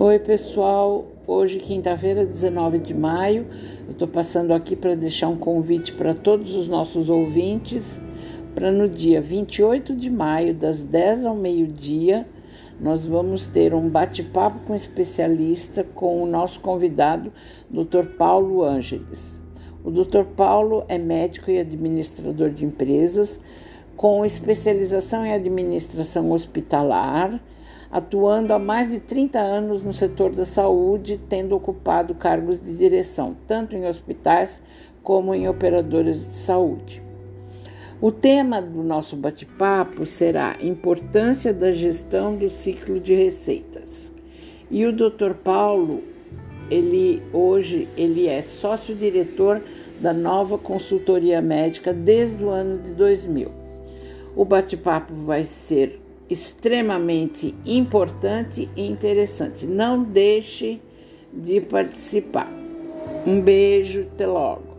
Oi, pessoal. Hoje, quinta-feira, 19 de maio, eu estou passando aqui para deixar um convite para todos os nossos ouvintes para no dia 28 de maio, das 10 ao meio-dia, nós vamos ter um bate-papo com especialista com o nosso convidado, Dr. Paulo Ângeles. O Dr. Paulo é médico e administrador de empresas com especialização em administração hospitalar atuando há mais de 30 anos no setor da saúde, tendo ocupado cargos de direção, tanto em hospitais como em operadoras de saúde. O tema do nosso bate-papo será Importância da gestão do ciclo de receitas. E o Dr. Paulo, ele hoje ele é sócio-diretor da nova consultoria médica desde o ano de 2000. O bate-papo vai ser extremamente importante e interessante. Não deixe de participar. Um beijo, até logo.